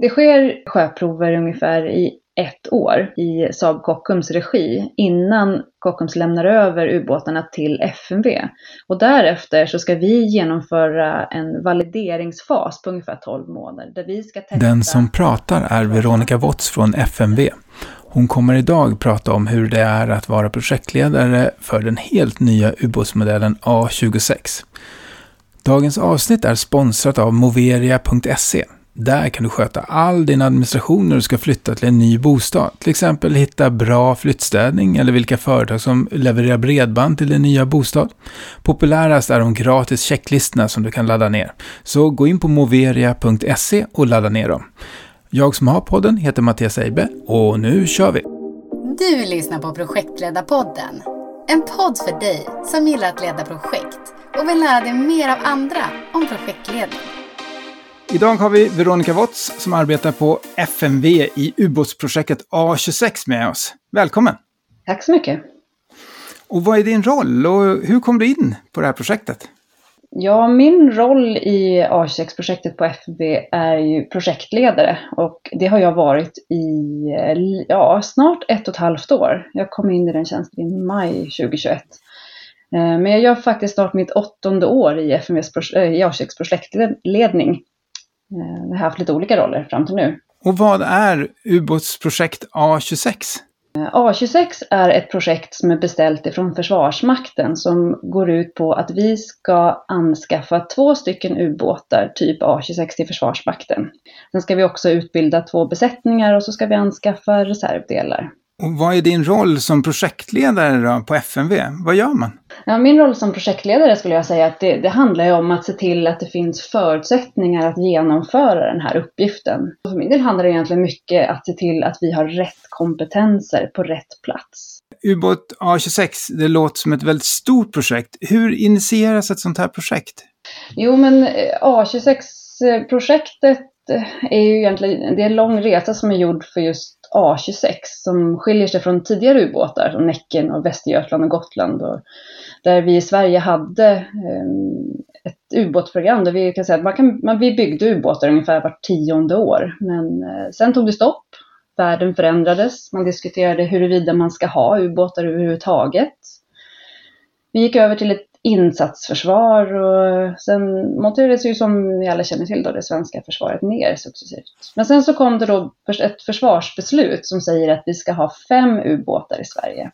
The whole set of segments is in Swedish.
Det sker sjöprover ungefär i ett år i Saab Kockums regi innan Kockums lämnar över ubåtarna till FMV. Och därefter så ska vi genomföra en valideringsfas på ungefär 12 månader. Där vi ska testa... Den som pratar är Veronica Watts från FMV. Hon kommer idag prata om hur det är att vara projektledare för den helt nya ubåtsmodellen A26. Dagens avsnitt är sponsrat av moveria.se där kan du sköta all din administration när du ska flytta till en ny bostad. Till exempel hitta bra flyttstädning eller vilka företag som levererar bredband till din nya bostad. Populärast är de gratis checklistorna som du kan ladda ner. Så gå in på moveria.se och ladda ner dem. Jag som har podden heter Mattias Eibe och nu kör vi! Du lyssnar på Projektledarpodden. En podd för dig som gillar att leda projekt och vill lära dig mer av andra om projektledning. Idag har vi Veronica Watts som arbetar på FMV i ubåtsprojektet A26 med oss. Välkommen! Tack så mycket! Och vad är din roll och hur kom du in på det här projektet? Ja, min roll i A26-projektet på FMV är ju projektledare och det har jag varit i ja, snart ett och ett halvt år. Jag kom in i den tjänsten i maj 2021. Eh, men jag gör faktiskt snart mitt åttonde år i FMVs A26 projektledning Eh, vi har haft lite olika roller fram till nu. Och vad är ubåtsprojekt A26? Eh, A26 är ett projekt som är beställt ifrån Försvarsmakten som går ut på att vi ska anskaffa två stycken ubåtar typ A26 till Försvarsmakten. Sen ska vi också utbilda två besättningar och så ska vi anskaffa reservdelar. Och vad är din roll som projektledare då på FMV? Vad gör man? Ja, min roll som projektledare skulle jag säga att det, det handlar om att se till att det finns förutsättningar att genomföra den här uppgiften. För min del handlar det egentligen mycket att se till att vi har rätt kompetenser på rätt plats. Ubåt A26, det låter som ett väldigt stort projekt. Hur initieras ett sånt här projekt? Jo, men eh, A26-projektet är ju egentligen, det är en lång resa som är gjord för just A26 som skiljer sig från tidigare ubåtar som Näcken och Västergötland och Gotland. Och där vi i Sverige hade ehm, ett ubåtsprogram där vi kan säga att man kan, man, vi byggde ubåtar ungefär vart tionde år. Men eh, sen tog det stopp. Världen förändrades. Man diskuterade huruvida man ska ha ubåtar överhuvudtaget. Vi gick över till ett insatsförsvar och sen monterades ju som ni alla känner till då det svenska försvaret ner successivt. Men sen så kom det då ett försvarsbeslut som säger att vi ska ha fem ubåtar i Sverige.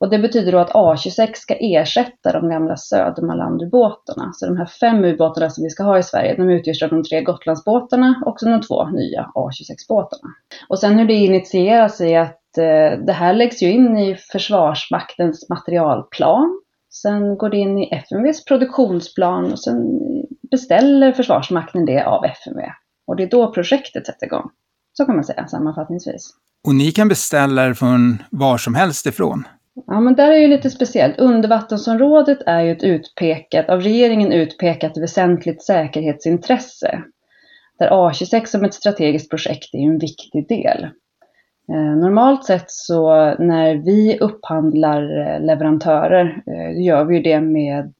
Och det betyder då att A26 ska ersätta de gamla Södermanlandubåtarna. Så de här fem ubåtarna som vi ska ha i Sverige, de utgörs av de tre Gotlandsbåtarna och de två nya A26-båtarna. Och sen hur det initieras är att eh, det här läggs ju in i Försvarsmaktens materialplan Sen går det in i FMVs produktionsplan och sen beställer Försvarsmakten det av FMV. Och det är då projektet sätter igång. Så kan man säga sammanfattningsvis. Och ni kan beställa det från var som helst ifrån? Ja, men där är ju lite speciellt. Undervattensområdet är ju ett utpekat, av regeringen utpekat väsentligt säkerhetsintresse. Där A26 som ett strategiskt projekt är en viktig del. Eh, normalt sett så när vi upphandlar eh, leverantörer eh, gör vi det med,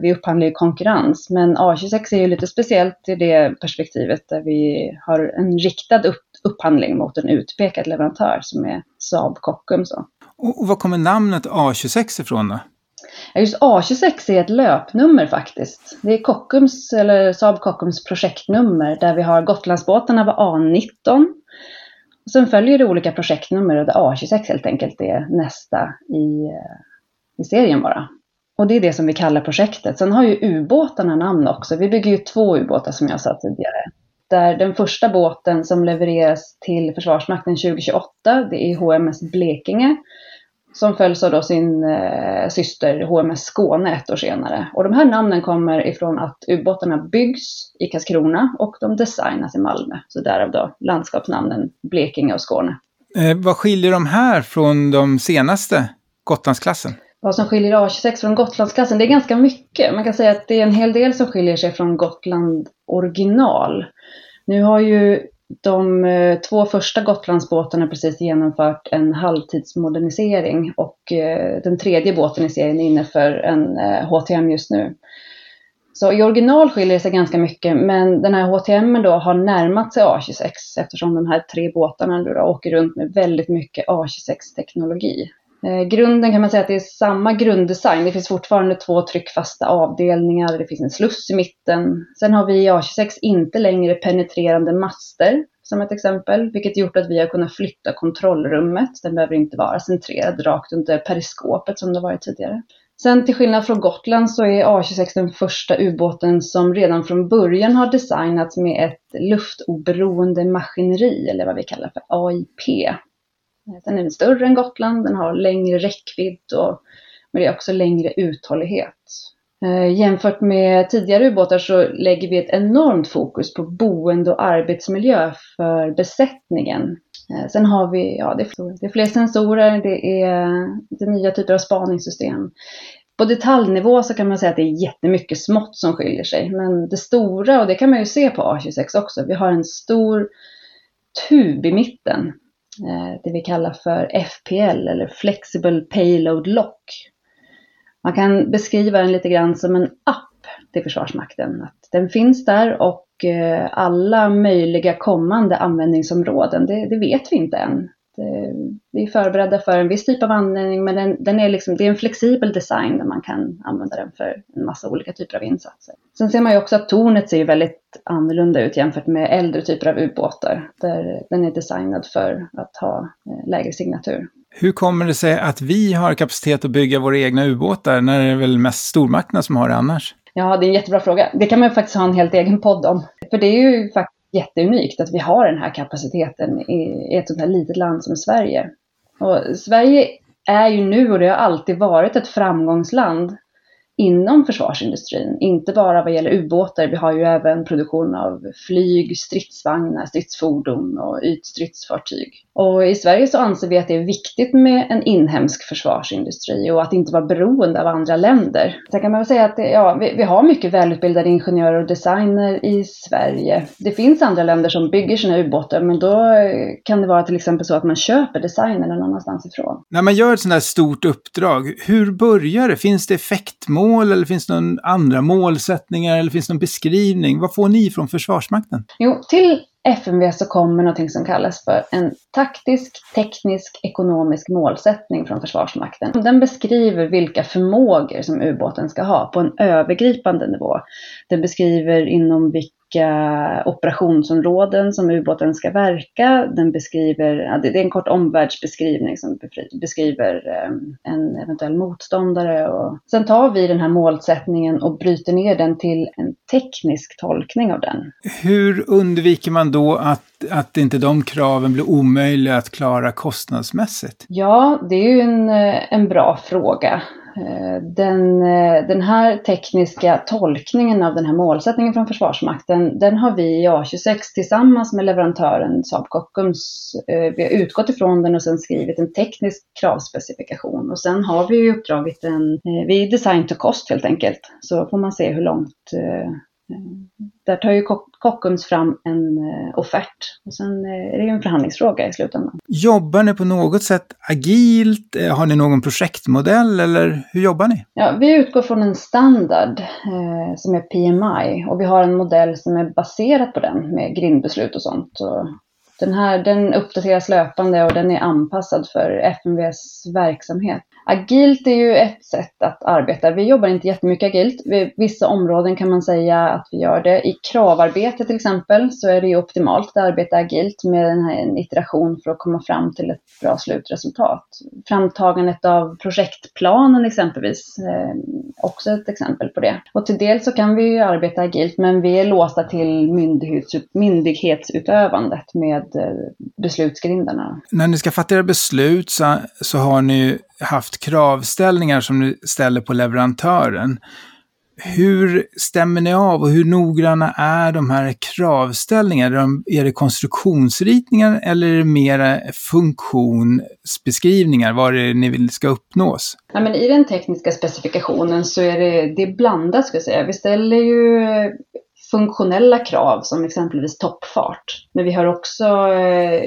vi upphandlar i konkurrens, men A26 är ju lite speciellt i det perspektivet där vi har en riktad upphandling mot en utpekad leverantör som är Saab Kockums. Och var kommer namnet A26 ifrån då? Just A26 är ett löpnummer faktiskt. Det är Kockums, eller Saab Kockums projektnummer där vi har Gotlandsbåtarna var A19 och sen följer det olika projektnummer och det A26 helt enkelt är nästa i, eh, i serien bara. Och det är det som vi kallar projektet. Sen har ju ubåtarna namn också. Vi bygger ju två ubåtar som jag sa tidigare. Där den första båten som levereras till Försvarsmakten 2028, det är HMS Blekinge som följs av då sin eh, syster HMS Skåne ett år senare. Och de här namnen kommer ifrån att ubåtarna byggs i Karlskrona och de designas i Malmö. Så därav då landskapsnamnen Blekinge och Skåne. Eh, vad skiljer de här från de senaste Gotlandsklassen? Vad som skiljer A26 från Gotlandsklassen, det är ganska mycket. Man kan säga att det är en hel del som skiljer sig från Gotland original. Nu har ju de eh, två första Gotlandsbåtarna har precis genomfört en halvtidsmodernisering och eh, den tredje båten i serien är inne för en eh, HTM just nu. Så i original skiljer det sig ganska mycket, men den här HTM då har närmat sig A26 eftersom de här tre båtarna då åker runt med väldigt mycket A26-teknologi. Eh, grunden kan man säga att det är samma grunddesign. Det finns fortfarande två tryckfasta avdelningar, det finns en sluss i mitten. Sen har vi i A26 inte längre penetrerande master som ett exempel, vilket gjort att vi har kunnat flytta kontrollrummet. Den behöver inte vara centrerad rakt under periskopet som det varit tidigare. Sen till skillnad från Gotland så är A26 den första ubåten som redan från början har designats med ett luftoberoende maskineri, eller vad vi kallar för AIP. Eh, den är större än Gotland, den har längre räckvidd och men det är också längre uthållighet. Eh, jämfört med tidigare ubåtar så lägger vi ett enormt fokus på boende och arbetsmiljö för besättningen. Eh, sen har vi, ja det är, fler sensorer, det är, det är nya typer av spaningssystem. På detaljnivå så kan man säga att det är jättemycket smått som skiljer sig. Men det stora, och det kan man ju se på A26 också, vi har en stor tub i mitten. Eh, det vi kallar för FPL eller Flexible Payload Lock. Man kan beskriva den lite grann som en app till Försvarsmakten. Att den finns där och eh, alla möjliga kommande användningsområden, det, det vet vi inte än. Det, vi är förberedda för en viss typ av användning men den, den, är liksom, det är en flexibel design där man kan använda den för en massa olika typer av insatser. Sen ser man ju också att tornet ser väldigt annorlunda ut jämfört med äldre typer av ubåtar där den är designad för att ha eh, lägre signatur. Hur kommer det sig att vi har kapacitet att bygga våra egna ubåtar när det är väl mest stormakterna som har det annars? Ja, det är en jättebra fråga. Det kan man faktiskt ha en helt egen podd om. För det är ju faktiskt jätteunikt att vi har den här kapaciteten i ett sånt här litet land som Sverige. Och Sverige är ju nu och det har alltid varit ett framgångsland inom försvarsindustrin. Inte bara vad gäller ubåtar, vi har ju även produktion av flyg, stridsvagnar, stridsfordon och ytstridsfartyg. Och i Sverige så anser vi att det är viktigt med en inhemsk försvarsindustri och att inte vara beroende av andra länder. Sen kan man väl säga att det, ja, vi, vi, har mycket välutbildade ingenjörer och designer i Sverige. Det finns andra länder som bygger sina ubåtar men då kan det vara till exempel så att man köper designen någon annanstans ifrån. När man gör ett sådant här stort uppdrag, hur börjar det? Finns det effektmål eller finns det någon andra målsättningar eller finns det någon beskrivning? Vad får ni från Försvarsmakten? Jo, till FMV så kommer någonting som kallas för en taktisk, teknisk, ekonomisk målsättning från Försvarsmakten. Den beskriver vilka förmågor som ubåten ska ha på en övergripande nivå. Den beskriver inom vilka olika operationsområden som ubåten ska verka. Den beskriver, det är en kort omvärldsbeskrivning som beskriver eh, en eventuell motståndare. Och sen tar vi den här målsättningen och bryter ner den till en teknisk tolkning av den. Hur undviker man då att, att inte de kraven blir omöjliga att klara kostnadsmässigt? Ja, det är ju en, eh, en bra fråga. Eh, den, eh, den här tekniska tolkningen av den här målsättningen från Försvarsmakten, den har vi i A26 tillsammans med leverantören Saab Kockums, eh, vi har utgått ifrån den och sen skrivit en teknisk kravspecifikation. Och sen har vi uppdragit en, vi är design to cost helt enkelt, så får man se hur långt där tar ju Kockums fram en eh, offert och sen eh, är det ju en förhandlingsfråga i slutändan. Jobbar ni på något sätt agilt? Eh, har ni någon projektmodell eller hur jobbar ni? Ja, vi utgår från en standard eh, som är PMI och vi har en modell som är baserad på den med grindbeslut och sånt. Och den här den uppdateras löpande och den är anpassad för FMVs verksamhet. Agilt är ju ett sätt att arbeta. Vi jobbar inte jättemycket agilt. Vid vissa områden kan man säga att vi gör det. I kravarbete till exempel så är det ju optimalt att arbeta agilt med den här en iteration för att komma fram till ett bra slutresultat. Framtagandet av projektplanen exempelvis, eh, också ett exempel på det. Och till del så kan vi ju arbeta agilt men vi är låsta till myndighetsutövandet med eh, beslutsgrindarna. När ni ska fatta era beslut så, så har ni haft kravställningar som ni ställer på leverantören. Hur stämmer ni av och hur noggranna är de här kravställningarna? Är det konstruktionsritningar eller är det mera funktionsbeskrivningar, vad är det ni vill ska uppnås? Ja, men I den tekniska specifikationen så är det, det är blandat, ska jag säga. Vi ställer ju funktionella krav som exempelvis toppfart. Men vi har också eh,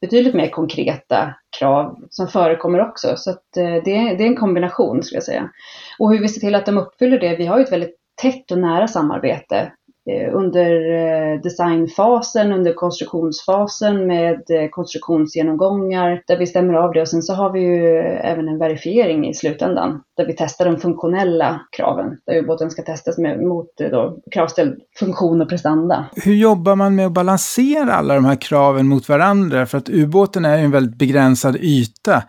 betydligt mer konkreta krav som förekommer också. Så att eh, det, är, det är en kombination skulle jag säga. Och hur vi ser till att de uppfyller det, vi har ju ett väldigt tätt och nära samarbete Eh, under eh, designfasen, under konstruktionsfasen med eh, konstruktionsgenomgångar där vi stämmer av det och sen så har vi ju även en verifiering i slutändan där vi testar de funktionella kraven där ubåten ska testas med, mot då, kravställd funktion och prestanda. Hur jobbar man med att balansera alla de här kraven mot varandra? För att ubåten är ju en väldigt begränsad yta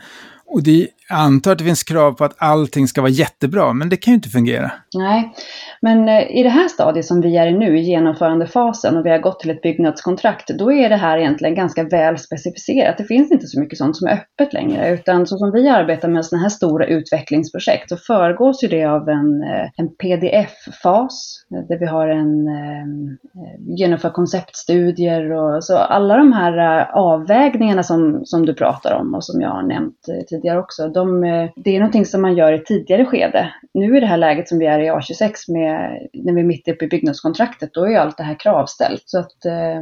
och det, jag antar att det finns krav på att allting ska vara jättebra, men det kan ju inte fungera. Nej, men eh, i det här stadiet som vi är i nu, i genomförandefasen, och vi har gått till ett byggnadskontrakt, då är det här egentligen ganska väl specificerat. Det finns inte så mycket sånt som är öppet längre, utan så som vi arbetar med sådana här stora utvecklingsprojekt, så föregås ju det av en, eh, en pdf-fas, där vi har en ehm, eh, genomför konceptstudier och så alla de här eh, avvägningarna som, som du pratar om och som jag har nämnt eh, tidigare också, de, eh, det är någonting som man gör i tidigare skede. Nu i det här läget som vi är i A26 med, när vi är mitt uppe i byggnadskontraktet, då är ju allt det här kravställt. Så att eh,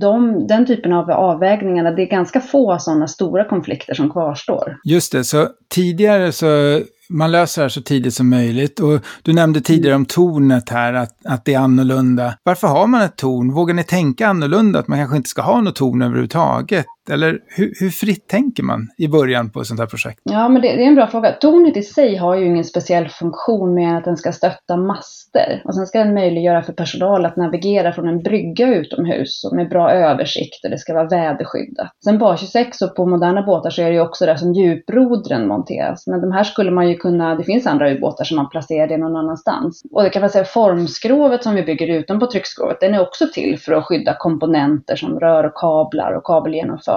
de, den typen av avvägningarna, det är ganska få sådana stora konflikter som kvarstår. Just det, så tidigare så man löser det här så tidigt som möjligt. Och du nämnde tidigare om tornet här, att, att det är annorlunda. Varför har man ett torn? Vågar ni tänka annorlunda, att man kanske inte ska ha något torn överhuvudtaget? Eller hur, hur fritt tänker man i början på ett sånt här projekt? Ja, men det, det, är en bra fråga. Tornet i sig har ju ingen speciell funktion med att den ska stötta master. Och sen ska den möjliggöra för personal att navigera från en brygga utomhus och med bra översikt och det ska vara väderskyddat. Sen på 26 och på moderna båtar så är det ju också där som djuprodren monteras. Men de här skulle man ju kunna, det finns andra ubåtar som man placerar det någon annanstans. Och det kan man säga formskrovet som vi bygger utanpå tryckskrovet, den är också till för att skydda komponenter som rör och kablar och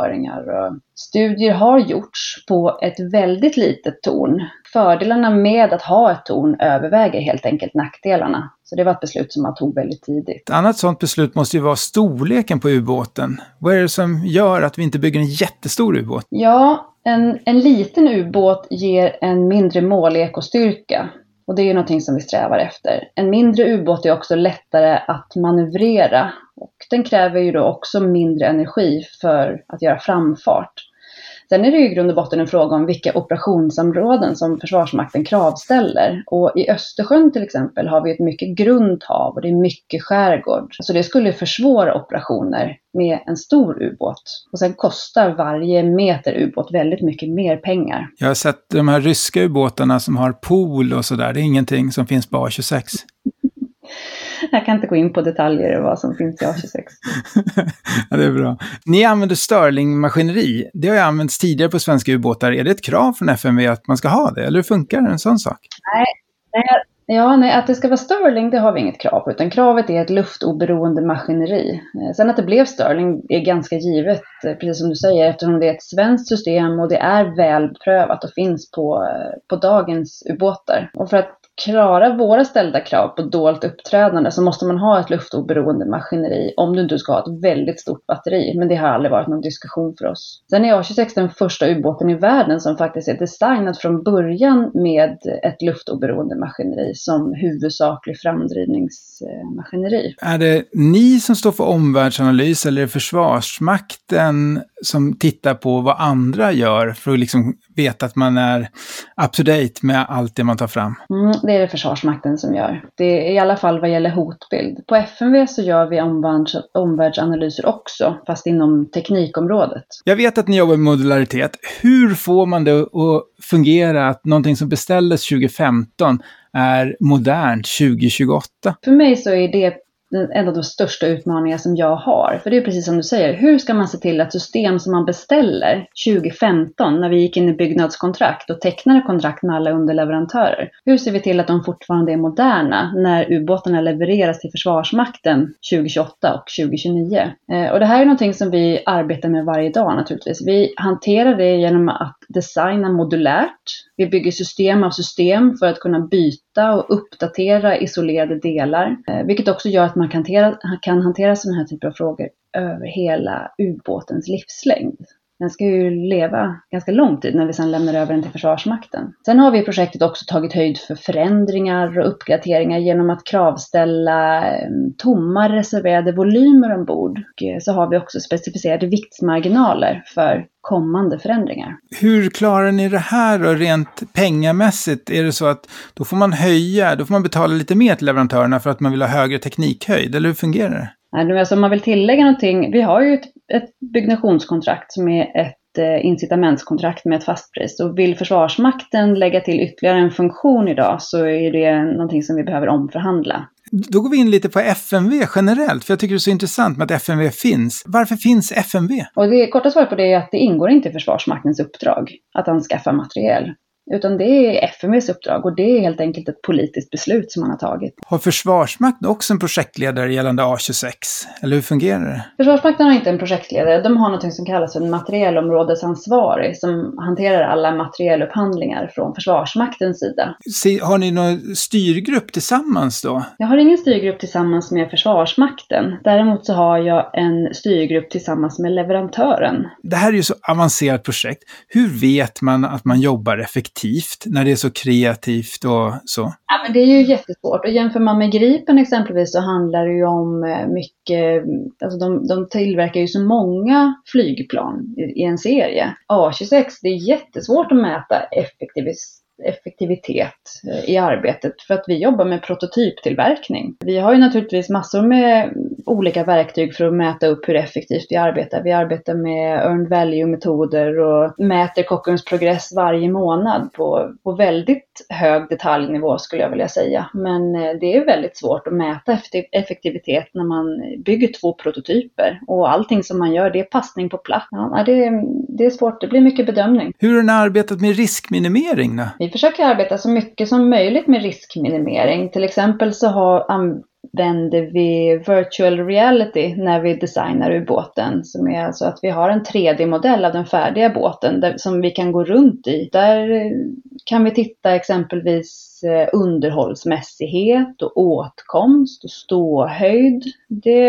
kabelgenomföringar. Studier har gjorts på ett väldigt litet torn. Fördelarna med att ha ett torn överväger helt enkelt nackdelarna. Så det var ett beslut som man tog väldigt tidigt. Ett annat sådant beslut måste ju vara storleken på ubåten. Vad är det som gör att vi inte bygger en jättestor ubåt? Ja, en, en liten ubåt ger en mindre målekostyrka. Och det är ju någonting som vi strävar efter. En mindre ubåt är också lättare att manövrera och den kräver ju då också mindre energi för att göra framfart. Sen är det ju i grund och botten en fråga om vilka operationsområden som Försvarsmakten kravställer. Och i Östersjön till exempel har vi ett mycket grunt hav och det är mycket skärgård. Så det skulle försvåra operationer med en stor ubåt. Och sen kostar varje meter ubåt väldigt mycket mer pengar. Jag har sett de här ryska ubåtarna som har pool och sådär. Det är ingenting som finns på A26. Jag kan inte gå in på detaljer vad som finns i A26. ja, det är bra. Ni använder Stirling-maskineri. Det har ju använts tidigare på svenska ubåtar. Är det ett krav från FMV att man ska ha det? Eller hur funkar en sån sak? Nej, nej, Ja, nej, att det ska vara Sterling det har vi inget krav på, utan kravet är ett luftoberoende maskineri. Eh, sen att det blev Sterling är ganska givet, eh, precis som du säger, eftersom det är ett svenskt system och det är välprövat och finns på, eh, på dagens ubåtar. Och för att klara våra ställda krav på dolt uppträdande så måste man ha ett luftoberoende maskineri om du inte ska ha ett väldigt stort batteri. Men det har aldrig varit någon diskussion för oss. Sen är A26 den första ubåten i världen som faktiskt är designad från början med ett luftoberoende maskineri som huvudsaklig framdrivningsmaskineri. Är det ni som står för omvärldsanalys eller är det Försvarsmakten som tittar på vad andra gör för att liksom veta att man är up to date med allt det man tar fram? Mm, det är det Försvarsmakten som gör. Det är i alla fall vad gäller hotbild. På FMV så gör vi omvärlds, omvärldsanalyser också, fast inom teknikområdet. Jag vet att ni jobbar med modularitet. Hur får man det att fungera att någonting som beställdes 2015 är modernt 2028? För mig så är det en av de största utmaningar som jag har. För det är precis som du säger, hur ska man se till att system som man beställer 2015 när vi gick in i byggnadskontrakt och tecknade kontrakt med alla underleverantörer. Hur ser vi till att de fortfarande är moderna när ubåtarna levereras till Försvarsmakten 2028 och 2029? Eh, och det här är någonting som vi arbetar med varje dag naturligtvis. Vi hanterar det genom att designa modulärt. Vi bygger system av system för att kunna byta och uppdatera isolerade delar, eh, vilket också gör att man kan hantera, kan hantera sådana här typer av frågor över hela ubåtens livslängd. Den ska ju leva ganska lång tid när vi sedan lämnar över den till Försvarsmakten. Sen har vi i projektet också tagit höjd för förändringar och uppgraderingar genom att kravställa eh, tomma reserverade volymer ombord. Och eh, så har vi också specificerade viktsmarginaler för kommande förändringar. Hur klarar ni det här då rent pengamässigt? Är det så att då får man höja, då får man betala lite mer till leverantörerna för att man vill ha högre teknikhöjd, eller hur fungerar det? Nej, alltså om man vill tillägga någonting, vi har ju ett, ett byggnationskontrakt som är ett eh, incitamentskontrakt med ett fastpris. Och vill Försvarsmakten lägga till ytterligare en funktion idag så är det någonting som vi behöver omförhandla. Då går vi in lite på FMV generellt, för jag tycker det är så intressant med att FMV finns. Varför finns FMV? Och det korta svaret på det är att det ingår inte i Försvarsmaktens uppdrag att anskaffa materiel. Utan det är FMVs uppdrag och det är helt enkelt ett politiskt beslut som man har tagit. Har Försvarsmakten också en projektledare gällande A26? Eller hur fungerar det? Försvarsmakten har inte en projektledare. De har något som kallas för en materielområdesansvarig som hanterar alla materielupphandlingar från Försvarsmaktens sida. Har ni någon styrgrupp tillsammans då? Jag har ingen styrgrupp tillsammans med Försvarsmakten. Däremot så har jag en styrgrupp tillsammans med leverantören. Det här är ju så avancerat projekt. Hur vet man att man jobbar effektivt? Effektivt när det är så kreativt och så? Ja, men det är ju jättesvårt. Och jämför man med Gripen exempelvis så handlar det ju om eh, mycket, alltså de, de tillverkar ju så många flygplan i, i en serie. A26, det är jättesvårt att mäta effektivitet effektivitet i arbetet för att vi jobbar med prototyptillverkning. Vi har ju naturligtvis massor med olika verktyg för att mäta upp hur effektivt vi arbetar. Vi arbetar med earned value-metoder och mäter Kockums progress varje månad på, på väldigt hög detaljnivå skulle jag vilja säga. Men eh, det är väldigt svårt att mäta effektivitet när man bygger två prototyper och allting som man gör det är passning på plats. Ja, det, det är svårt, det blir mycket bedömning. Hur har ni arbetat med riskminimering då? Vi försöker arbeta så mycket som möjligt med riskminimering. Till exempel så har, använder vi virtual reality när vi designar ubåten. Som är alltså att vi har en 3D-modell av den färdiga båten där, som vi kan gå runt i. Där eh, kan vi titta exempelvis eh, underhållsmässighet och åtkomst och ståhöjd. Det,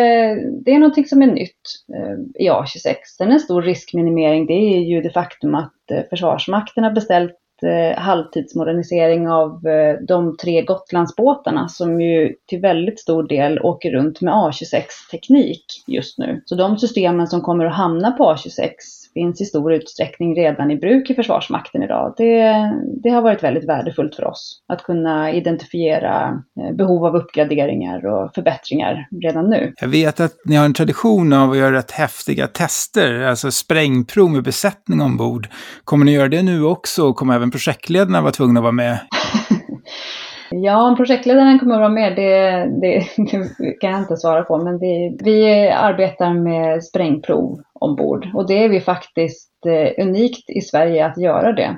det är någonting som är nytt eh, i A26. Sen en stor riskminimering det är ju det faktum att Försvarsmakten har beställt eh, halvtidsmodernisering av eh, de tre Gotlandsbåtarna som ju till väldigt stor del åker runt med A26-teknik just nu. Så de systemen som kommer att hamna på A26 finns i stor utsträckning redan i bruk i Försvarsmakten idag. Det, det har varit väldigt värdefullt för oss att kunna identifiera eh, behov av uppgraderingar och förbättringar redan nu. Jag vet att ni har en tradition av att göra rätt häftiga tester, alltså sprängprov med besättning ombord. Kommer ni göra det nu också? Kommer även projektledarna vara tvungna att vara med? Ja, om projektledaren kommer att vara med, det, det, det, kan jag inte svara på. Men vi, vi arbetar med sprängprov ombord och det är vi faktiskt eh, unikt i Sverige att göra det.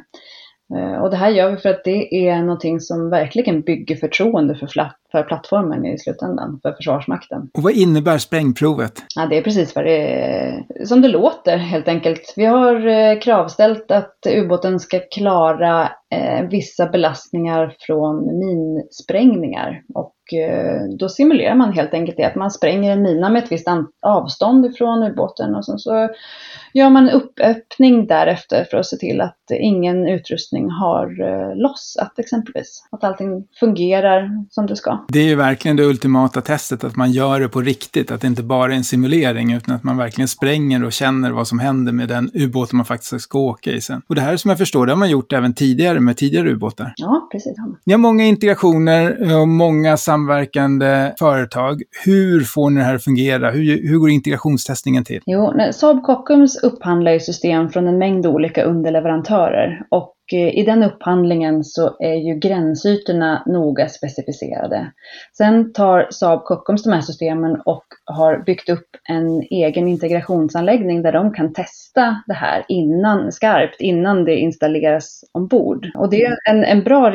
Eh, och det här gör vi för att det är någonting som verkligen bygger förtroende för, för plattformen i slutändan, för Försvarsmakten. Och vad innebär sprängprovet? Ja, det är precis vad det är, som det låter helt enkelt. Vi har eh, kravställt att ubåten ska klara eh, vissa belastningar från minsprängningar. Och eh, då simulerar man helt enkelt det, att man spränger en mina med ett visst avstånd ifrån ubåten och sen så gör man en uppöppning därefter för att se till att ingen utrustning har eh, lossat exempelvis. Att allting fungerar som det ska. Det är ju verkligen det ultimata testet, att man gör det på riktigt, att det inte bara är en simulering, utan att man verkligen spränger och känner vad som händer med den ubåten man faktiskt ska åka i sen. Och det här som jag förstår, det har man gjort även tidigare med tidigare ubåtar. Ja, precis. Ni har många integrationer och många samverkande företag. Hur får ni det här att fungera? Hur, hur går integrationstestningen till? Jo, Saab Kockums upphandlar ju system från en mängd olika underleverantörer och eh, i den upphandlingen så är ju gränsytorna noga specificerade. Sen tar Saab Kockums de här systemen och har byggt upp en egen integrationsanläggning där de kan testa det här innan, skarpt innan det installeras ombord. Och det är en, en bra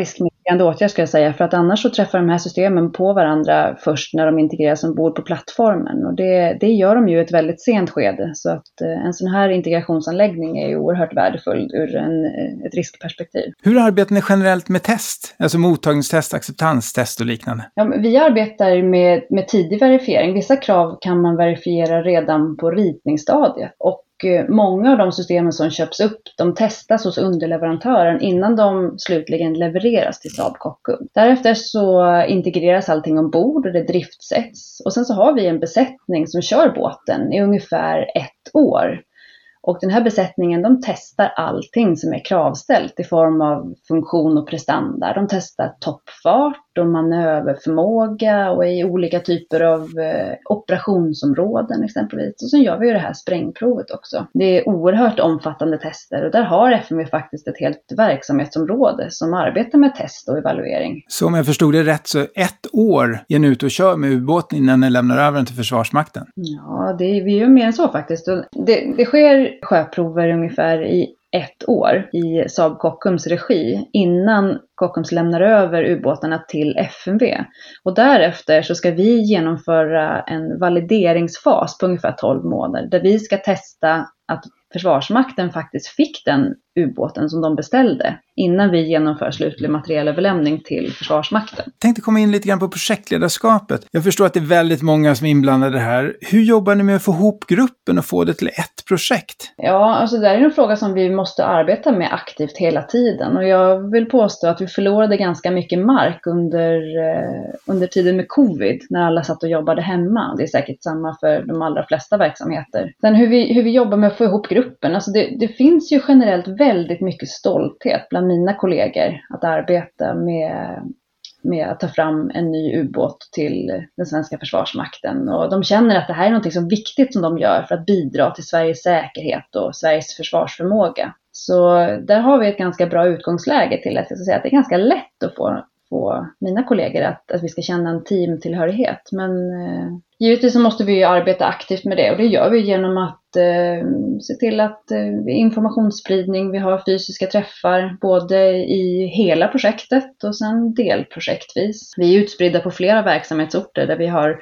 riskmitigerande åtgärd ska jag säga för att annars så träffar de här systemen på varandra först när de integreras ombord på plattformen och det, det gör de ju i ett väldigt sent skede så att eh, en sån här integrationsanläggning är ju oerhört värdefull ur en, eh, ett risk perspektiv. Hur arbetar ni generellt med test? Alltså mottagningstest, acceptanstest och liknande? Ja, vi arbetar med, med tidig verifiering. Vissa krav kan man verifiera redan på ritningsstadiet och Eh, många av de systemen som köps upp, de testas hos underleverantören innan de slutligen levereras till Saab Kockum. Därefter så integreras allting ombord och det driftsätts. Och sen så har vi en besättning som kör båten i ungefär ett år. Och den här besättningen de testar allting som är kravställt i form av funktion och prestanda. De testar toppfart och manöverförmåga och i olika typer av eh, operationsområden exempelvis. Och sen gör vi ju det här sprängprovet också. Det är oerhört omfattande tester och där har FMV faktiskt ett helt verksamhetsområde som arbetar med test och evaluering. Så om jag förstod det rätt så ett år är ni ute och kör med ubåten innan ni lämnar över den till Försvarsmakten? Ja, det är, vi gör mer än så faktiskt. Det, det sker sjöprover ungefär i ett år i Saab Kockums regi innan Kockums lämnar över ubåtarna till FMV. Och därefter så ska vi genomföra en valideringsfas på ungefär 12 månader där vi ska testa att Försvarsmakten faktiskt fick den ubåten som de beställde innan vi genomför slutlig materielöverlämning till Försvarsmakten. Tänkte komma in lite grann på projektledarskapet. Jag förstår att det är väldigt många som är inblandade här. Hur jobbar ni med att få ihop gruppen och få det till ett projekt? Ja, alltså det är en fråga som vi måste arbeta med aktivt hela tiden och jag vill påstå att vi förlorade ganska mycket mark under, eh, under tiden med covid när alla satt och jobbade hemma. Det är säkert samma för de allra flesta verksamheter. Sen hur vi, hur vi jobbar med att få ihop gruppen, alltså det, det finns ju generellt väldigt väldigt mycket stolthet bland mina kollegor att arbeta med, med att ta fram en ny ubåt till den svenska försvarsmakten. Och de känner att det här är något som viktigt som de gör för att bidra till Sveriges säkerhet och Sveriges försvarsförmåga. Så där har vi ett ganska bra utgångsläge till att, jag ska säga, att det är ganska lätt att få få mina kollegor att, att vi ska känna en teamtillhörighet. Men eh, givetvis så måste vi arbeta aktivt med det och det gör vi genom att eh, se till att eh, informationsspridning, vi har fysiska träffar både i hela projektet och sen delprojektvis. Vi är utspridda på flera verksamhetsorter där vi har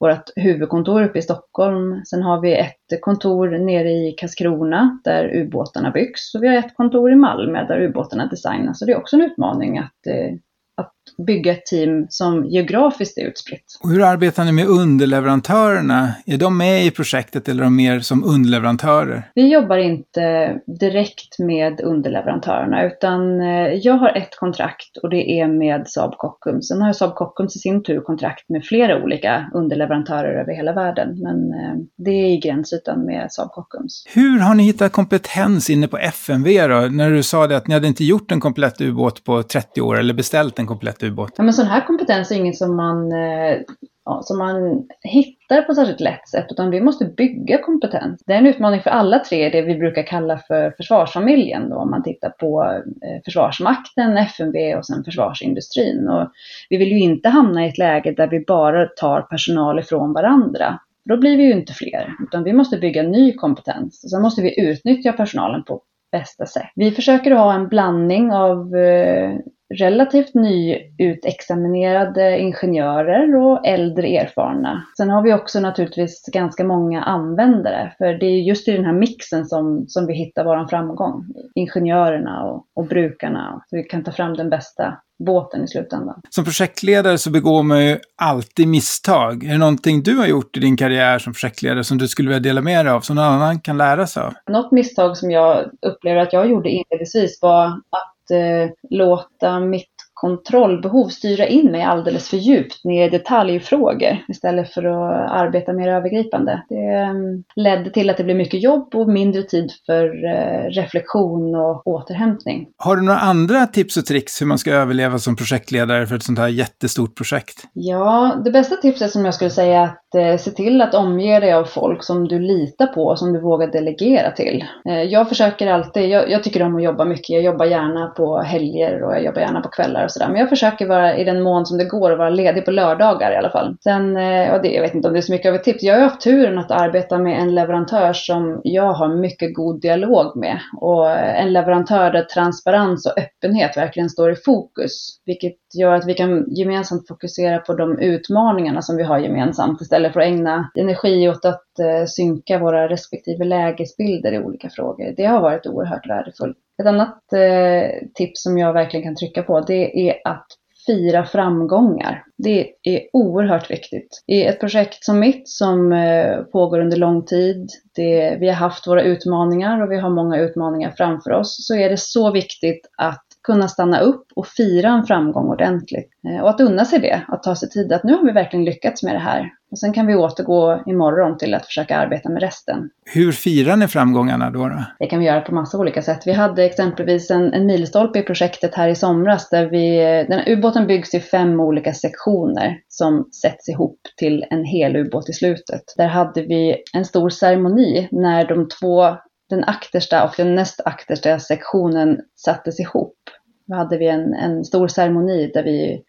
vårt huvudkontor uppe i Stockholm. Sen har vi ett kontor nere i Karlskrona där ubåtarna byggs och vi har ett kontor i Malmö där ubåtarna designas. Så det är också en utmaning att eh, eh, att bygga ett team som geografiskt är utspritt. Och hur arbetar ni med underleverantörerna? Är de med i projektet eller är de mer som underleverantörer? Vi jobbar inte direkt med underleverantörerna utan eh, jag har ett kontrakt och det är med Saab Kockums. Sen har Saab Kockums i sin tur kontrakt med flera olika underleverantörer över hela världen. Men eh, det är i gränsytan med Saab Kockums. Hur har ni hittat kompetens inne på FMV då? När du sa det att ni hade inte gjort en komplett ubåt på 30 år eller beställt en komplett ubåt? Ja, men sån här kompetens är inget som man, eh, ja, som man hittar på särskilt lätt sätt, utan vi måste bygga kompetens. Det är en utmaning för alla tre, det vi brukar kalla för försvarsfamiljen då, om man tittar på eh, Försvarsmakten, FMV och sen försvarsindustrin. Och vi vill ju inte hamna i ett läge där vi bara tar personal ifrån varandra. Då blir vi ju inte fler, utan vi måste bygga ny kompetens. Och sen måste vi utnyttja personalen på bästa sätt. Vi försöker ha en blandning av eh, relativt nyutexaminerade ingenjörer och äldre erfarna. Sen har vi också naturligtvis ganska många användare, för det är just i den här mixen som, som vi hittar vår framgång. Ingenjörerna och, och brukarna, så vi kan ta fram den bästa båten i slutändan. Som projektledare så begår man ju alltid misstag. Är det någonting du har gjort i din karriär som projektledare som du skulle vilja dela med dig av, som någon annan kan lära sig av? Något misstag som jag upplever att jag gjorde inledningsvis var att Eh, låta mitt kontrollbehov styra in mig alldeles för djupt ner i detaljfrågor istället för att arbeta mer övergripande. Det mm, ledde till att det blev mycket jobb och mindre tid för eh, reflektion och återhämtning. Har du några andra tips och tricks hur man ska överleva som projektledare för ett sånt här jättestort projekt? Ja, det bästa tipset som jag skulle säga är att eh, se till att omge dig av folk som du litar på och som du vågar delegera till. Eh, jag försöker alltid, jag, jag tycker om att jobba mycket, jag jobbar gärna på helger och jag jobbar gärna på kvällar sådär. Men jag försöker vara i den mån som det går att vara ledig på lördagar i alla fall. Sen, eh, ja, det, jag vet inte om det är så mycket av ett tips. Jag har haft turen att arbeta med en leverantör som jag har mycket god dialog med. Och en leverantör där transparens och öppenhet verkligen står i fokus. Vilket gör att vi kan gemensamt fokusera på de utmaningarna som vi har gemensamt istället för att ägna energi åt att eh, synka våra respektive lägesbilder i olika frågor. Det har varit oerhört värdefullt. Ett annat eh, tips som jag verkligen kan trycka på det är att fira framgångar. Det är oerhört viktigt. I ett projekt som mitt som eh, pågår under lång tid, det, vi har haft våra utmaningar och vi har många utmaningar framför oss, så är det så viktigt att kunna stanna upp och fira en framgång ordentligt. Eh, och att unna sig det, att ta sig tid att nu har vi verkligen lyckats med det här. Och sen kan vi återgå imorgon till att försöka arbeta med resten. Hur firar ni framgångarna då? då? Det kan vi göra på massa olika sätt. Vi hade exempelvis en, en milstolpe i projektet här i somras där vi, den ubåten byggs i fem olika sektioner som sätts ihop till en hel ubåt i slutet. Där hade vi en stor ceremoni när de två den aktersta och den näst aktersta sektionen sattes ihop. Hade vi en, en stor ceremoni där vi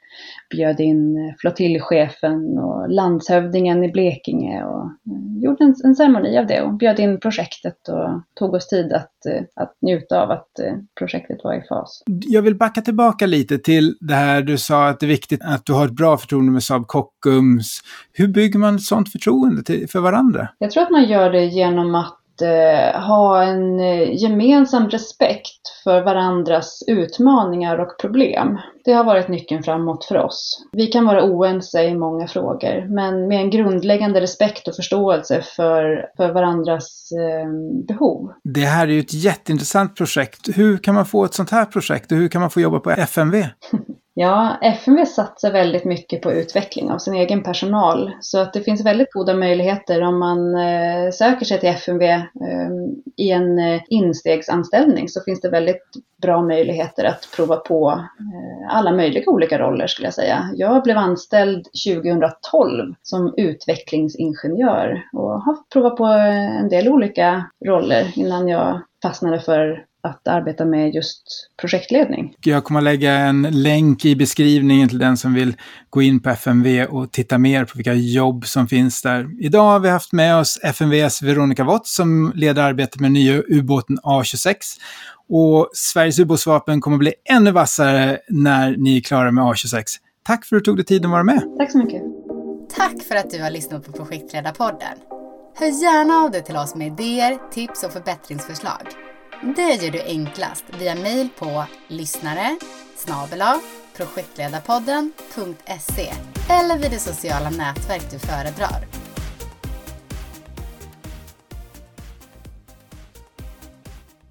bjöd in flottiljchefen och landshövdingen i Blekinge och eh, gjorde en, en ceremoni av det och bjöd in projektet och tog oss tid att, eh, att njuta av att eh, projektet var i fas. Jag vill backa tillbaka lite till det här du sa att det är viktigt att du har ett bra förtroende med Saab Kockums. Hur bygger man ett sådant förtroende till, för varandra? Jag tror att man gör det genom att eh, ha en eh, gemensam respekt för varandras utmaningar och problem. Det har varit nyckeln framåt för oss. Vi kan vara oense i många frågor, men med en grundläggande respekt och förståelse för, för varandras eh, behov. Det här är ju ett jätteintressant projekt. Hur kan man få ett sånt här projekt och hur kan man få jobba på FMV? Ja, FMV satsar väldigt mycket på utveckling av sin egen personal. Så att det finns väldigt goda möjligheter om man eh, söker sig till FMV ehm, i en eh, instegsanställning så finns det väldigt bra möjligheter att prova på eh, alla möjliga olika roller skulle jag säga. Jag blev anställd 2012 som utvecklingsingenjör och har provat på en del olika roller innan jag fastnade för att arbeta med just projektledning. Jag kommer att lägga en länk i beskrivningen till den som vill gå in på FMV och titta mer på vilka jobb som finns där. Idag har vi haft med oss FMVs Veronica Wott som leder arbetet med nya ubåten A26. Och Sveriges ubåtsvapen kommer att bli ännu vassare när ni är klara med A26. Tack för att du tog dig tid att vara med. Tack så mycket. Tack för att du har lyssnat på Projektledarpodden. Hör gärna av dig till oss med idéer, tips och förbättringsförslag. Det gör du enklast via mejl på lyssnare projektledarpodden.se eller vid det sociala nätverk du föredrar.